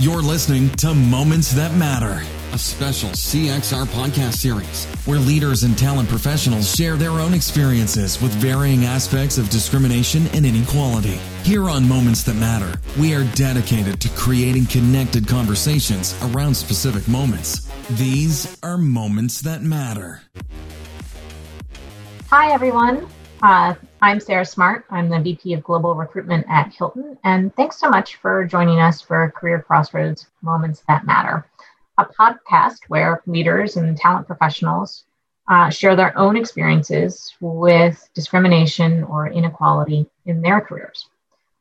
You're listening to Moments That Matter, a special CXR podcast series where leaders and talent professionals share their own experiences with varying aspects of discrimination and inequality. Here on Moments That Matter, we are dedicated to creating connected conversations around specific moments. These are Moments That Matter. Hi, everyone. Uh, I'm Sarah Smart. I'm the VP of Global Recruitment at Hilton. And thanks so much for joining us for CareerXroads Moments That Matter, a podcast where leaders and talent professionals uh, share their own experiences with discrimination or inequality in their careers.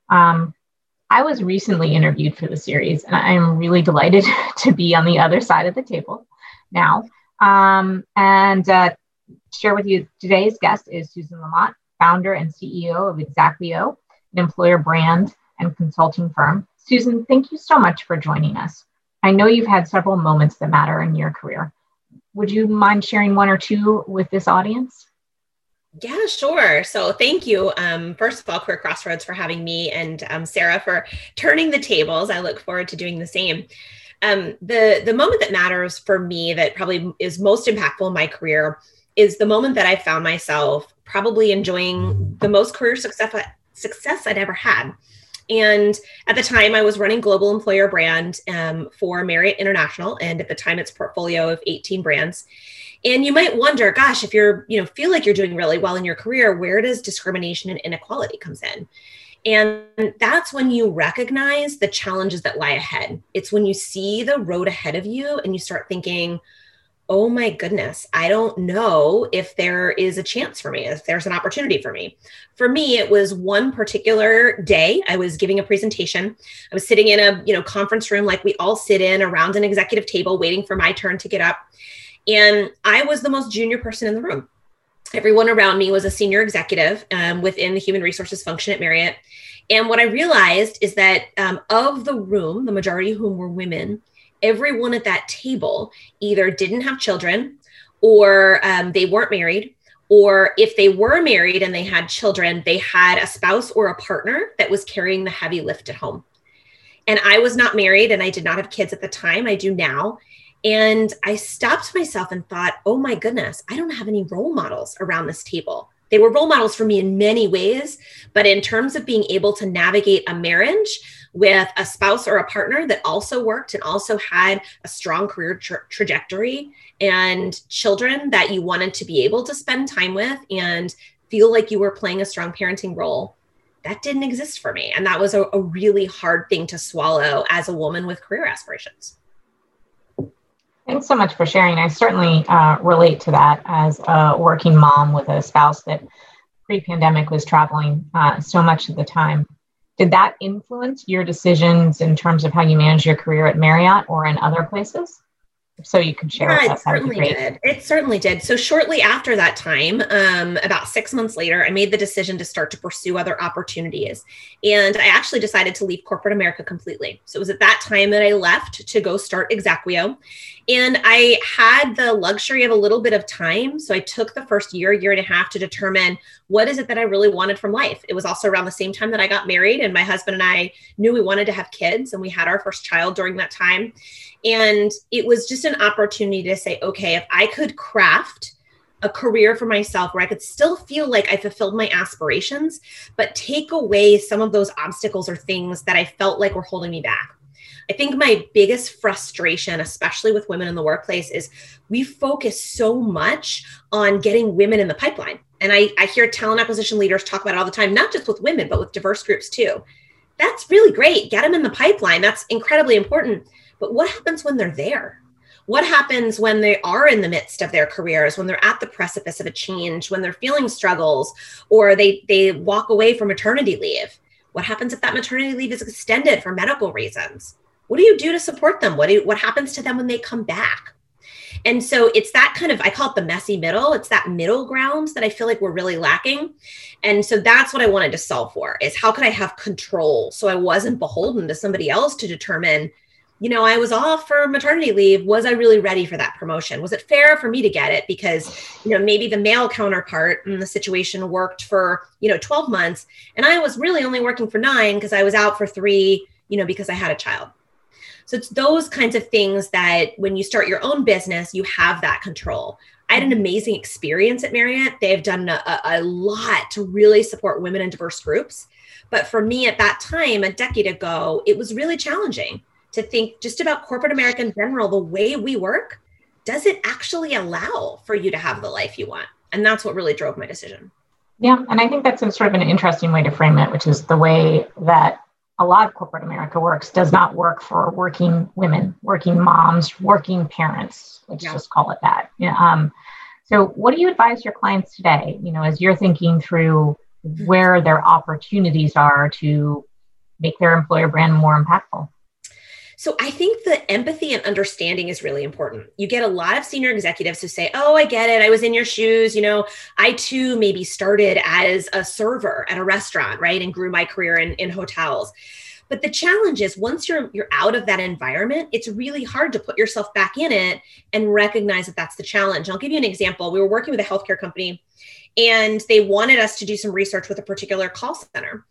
Um, I was recently interviewed for the series, and I am really delighted to be on the other side of the table now. Um, and uh, share with you today's guest is Susan LaMotte, founder and CEO of Exaqueo, an employer brand and consulting firm. Susan, thank you so much for joining us. I know you've had several moments that matter in your career. Would you mind sharing one or two with this audience? Yeah, sure. So thank you. Um, first of all, CareerXroads for having me and um, Sarah for turning the tables. I look forward to doing the same. Um, the the moment that matters for me that probably is most impactful in my career is the moment that I found myself probably enjoying the most career success success I'd ever had. And at the time, I was running global employer brand um, for Marriott International, and at the time, it's portfolio of 18 brands. And you might wonder, gosh, if you're, you know, feel like you're doing really well in your career, where does discrimination and inequality comes in? And that's when you recognize the challenges that lie ahead. It's when you see the road ahead of you and you start thinking, oh my goodness, I don't know if there is a chance for me, if there's an opportunity for me. For me, it was one particular day. I was giving a presentation. I was sitting in a you know conference room like we all sit in around an executive table, waiting for my turn to get up. And I was the most junior person in the room. Everyone around me was a senior executive um, within the human resources function at Marriott. And what I realized is that um, of the room, the majority of whom were women, everyone at that table either didn't have children or um, they weren't married or if they were married and they had children they had a spouse or a partner that was carrying the heavy lift at home. And i was not married and i did not have kids at the time. I do now. And i stopped myself and thought oh my goodness i don't have any role models around this table they were role models for me in many ways but in terms of being able to navigate a marriage with a spouse or a partner that also worked and also had a strong career tra- trajectory and children that you wanted to be able to spend time with and feel like you were playing a strong parenting role that didn't exist for me. And that was a, a really hard thing to swallow as a woman with career aspirations Thanks so much for sharing. I certainly uh, relate to that as a working mom with a spouse that pre pandemic was traveling uh, so much of the time. Did that influence your decisions in terms of how you manage your career at Marriott or in other places? So you can share yeah. It certainly did. It certainly did. So shortly after that time, um, about six months later, I made the decision to start to pursue other opportunities. And I actually decided to leave corporate America completely. So it was at that time that I left to go start Exaqueo. And I had the luxury of a little bit of time. So I took the first year, year and a half to determine what is it that I really wanted from life. It was also around the same time that I got married, and my husband and I knew we wanted to have kids, and we had our first child during that time. And it was just an opportunity to say, okay, if I could craft a career for myself where I could still feel like I fulfilled my aspirations, but take away some of those obstacles or things that I felt like were holding me back. I think my biggest frustration, especially with women in the workplace, is we focus so much on getting women in the pipeline. And I, I hear talent acquisition leaders talk about it all the time, not just with women, but with diverse groups too. That's really great. Get them in the pipeline. That's incredibly important. But what happens when they're there? What happens when they are in the midst of their careers, when they're at the precipice of a change, when they're feeling struggles, or they, they walk away from maternity leave? What happens if that maternity leave is extended for medical reasons? What do you do to support them? What, do, what happens to them when they come back? And so it's that kind of, I call it the messy middle. It's that middle ground that I feel like we're really lacking. And so that's what I wanted to solve for is how could I have control so I wasn't beholden to somebody else to determine you know, I was off for maternity leave. Was I really ready for that promotion? Was it fair for me to get it? Because, you know, maybe the male counterpart in the situation worked for, you know, 12 months and I was really only working for nine because I was out for three, you know, because I had a child. So it's those kinds of things that when you start your own business, you have that control. I had an amazing experience at Marriott. They've done a, a, lot to really support women in diverse groups. But for me at that time, a decade ago, it was really challenging to think just about corporate America in general, the way we work. Does it actually allow for you to have the life you want? And that's what really drove my decision. Yeah. And I think that's sort of an interesting way to frame it, which is the way that a lot of corporate America works does not work for working women, working moms, working parents. Let's yeah. just call it that. Yeah. Um, so, what do you advise your clients today? You know, as you're thinking through mm-hmm. where their opportunities are to make their employer brand more impactful. So I think the empathy and understanding is really important. You get a lot of senior executives who say, Oh, I get it. I was in your shoes. You know, I too maybe started as a server at a restaurant, right? And grew my career in, in hotels. But the challenge is once you're you're out of that environment, it's really hard to put yourself back in it and recognize that that's the challenge. I'll give you an example. We were working with a healthcare company and they wanted us to do some research with a particular call center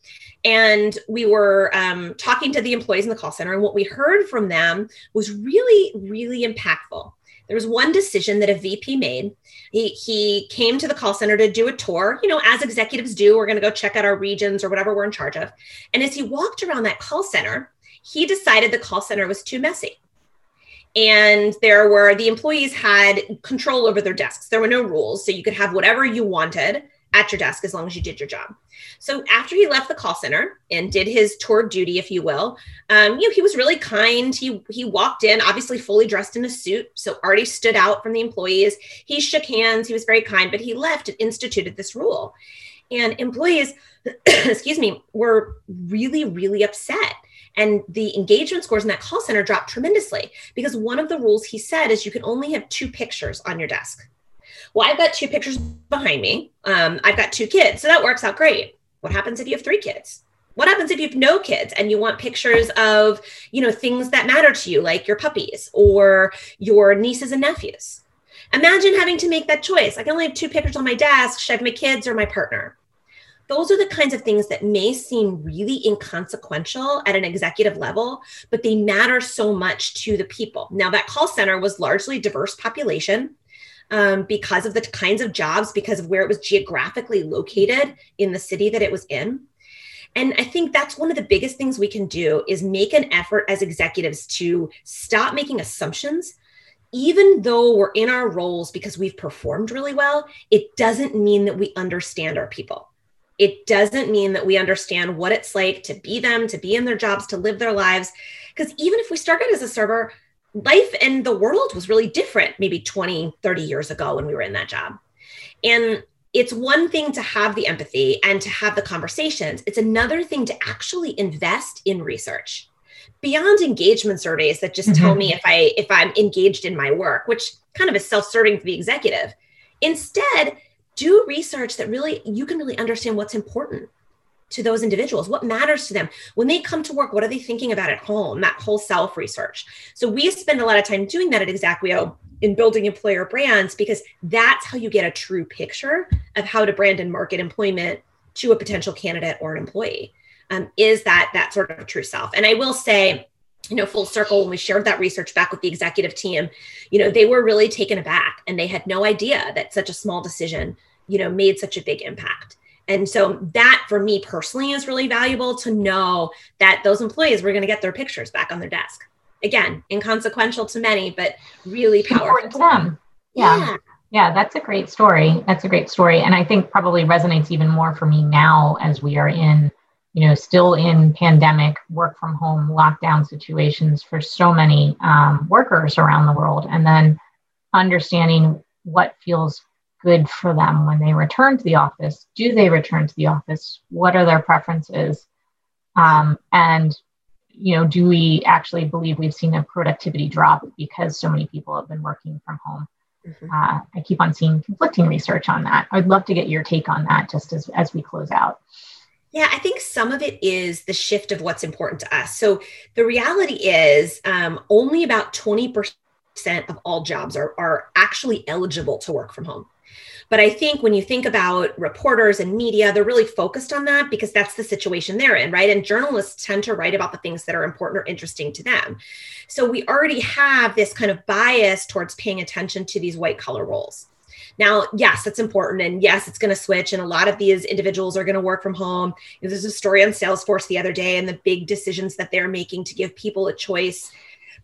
and we were um, talking to the employees in the call center and what we heard from them was really really impactful there was one decision that a vp made. He, he came to the call center to do a tour you know as executives do. We're going to go check out our regions or whatever we're in charge of. And as he walked around that call center he decided the call center was too messy. And there were the employees had control over their desks. There were no rules so you could have whatever you wanted at your desk as long as you did your job so after he left the call center and did his tour of duty, if you will, um, you know, he was really kind. He he walked in, obviously fully dressed in a suit, so already stood out from the employees. He shook hands. He was very kind, but he left and instituted this rule, and employees, excuse me, were really really upset. And the engagement scores in that call center dropped tremendously because one of the rules he said is you can only have two pictures on your desk. Well, I've got two pictures behind me. Um, I've got two kids, so that works out great. What happens if you have three kids? What happens if you have no kids and you want pictures of, you know, things that matter to you, like your puppies or your nieces and nephews? Imagine having to make that choice. I can only have two pictures on my desk. Should I have my kids or my partner? Those are the kinds of things that may seem really inconsequential at an executive level, but they matter so much to the people. Now, that call center was largely diverse population um, because of the kinds of jobs, because of where it was geographically located in the city that it was in. And I think that's one of the biggest things we can do is make an effort as executives to stop making assumptions. Even though we're in our roles because we've performed really well, it doesn't mean that we understand our people. It doesn't mean that we understand what it's like to be them, to be in their jobs, to live their lives. Because even if we started as a server, life and the world was really different maybe 20, 30 years ago when we were in that job. And it's one thing to have the empathy and to have the conversations, it's another thing to actually invest in research beyond engagement surveys that just mm-hmm. tell me if i if i'm engaged in my work which kind of is self-serving for the executive instead do research that really you can really understand what's important to those individuals what matters to them. When they come to work what are they thinking about at home that whole self research? So we spend a lot of time doing that at Exaqueo in building employer brands because that's how you get a true picture of how to brand and market employment to a potential candidate or an employee um, is that that sort of true self. And i will say you know full circle when we shared that research back with the executive team you know they were really taken aback and they had no idea that such a small decision you know made such a big impact and so that for me personally is really valuable to know that those employees were going to get their pictures back on their desk. Again, inconsequential to many, but really powerful to them. Yeah. yeah. Yeah, that's a great story. That's a great story. And I think probably resonates even more for me now as we are in, you know, still in pandemic, work from home, lockdown situations for so many um, workers around the world. And then understanding what feels good for them when they return to the office. Do they return to the office? What are their preferences? Um, and you know, do we actually believe we've seen a productivity drop because so many people have been working from home? Mm-hmm. Uh, I keep on seeing conflicting research on that. I'd love to get your take on that just as, as we close out. Yeah, I think some of it is the shift of what's important to us. So the reality is um, only about 20% of all jobs are, are actually eligible to work from home But I think when you think about reporters and media, they're really focused on that because that's the situation they're in, right? And journalists tend to write about the things that are important or interesting to them. So we already have this kind of bias towards paying attention to these white collar roles. Now, yes, it's important. And yes, it's going to switch. And a lot of these individuals are going to work from home. There's a story on Salesforce the other day and the big decisions that they're making to give people a choice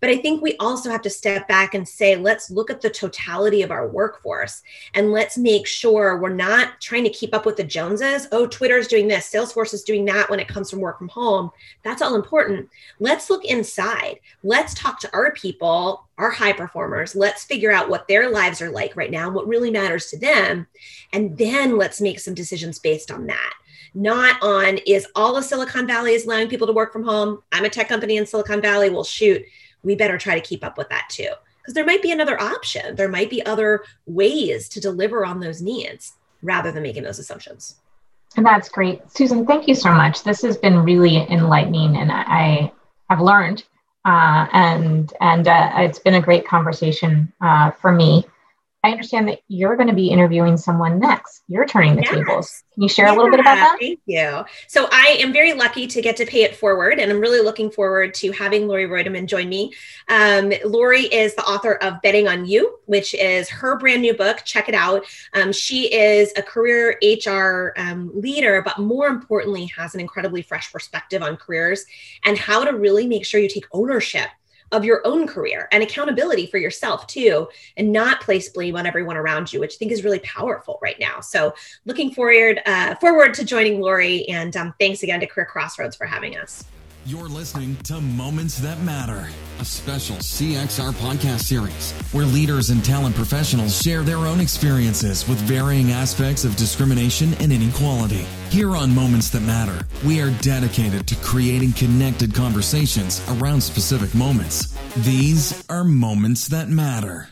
but I think we also have to step back and say, let's look at the totality of our workforce and let's make sure we're not trying to keep up with the Joneses. Oh, Twitter's doing this, Salesforce is doing that when it comes from work from home. That's all important. Let's look inside. Let's talk to our people, our high performers. Let's figure out what their lives are like right now, and what really matters to them. And then let's make some decisions based on that not on is all of Silicon Valley is allowing people to work from home. I'm a tech company in Silicon Valley. Well, shoot, we better try to keep up with that too. Because there might be another option, there might be other ways to deliver on those needs rather than making those assumptions. And that's great. Susan, thank you so much. This has been really enlightening and I have learned uh, and and uh, it's been a great conversation uh, for me. I understand that you're going to be interviewing someone next. You're turning the yes. tables. Can you share yeah, a little bit about that? Thank you. So I am very lucky to get to pay it forward, and I'm really looking forward to having Laurie Ruettimann join me. Um, Laurie is the author of Betting on You, which is her brand new book. Check it out. Um, she is a career HR um, leader, but more importantly, has an incredibly fresh perspective on careers and how to really make sure you take ownership of your own career and accountability for yourself too and not place blame on everyone around you which i think is really powerful right now. So looking forward uh, forward to joining Laurie and um, thanks again to CareerXroads for having us you're listening to Moments That Matter, a special CXR podcast series where leaders and talent professionals share their own experiences with varying aspects of discrimination and inequality. Here on Moments That Matter, we are dedicated to creating connected conversations around specific moments. These are Moments That Matter.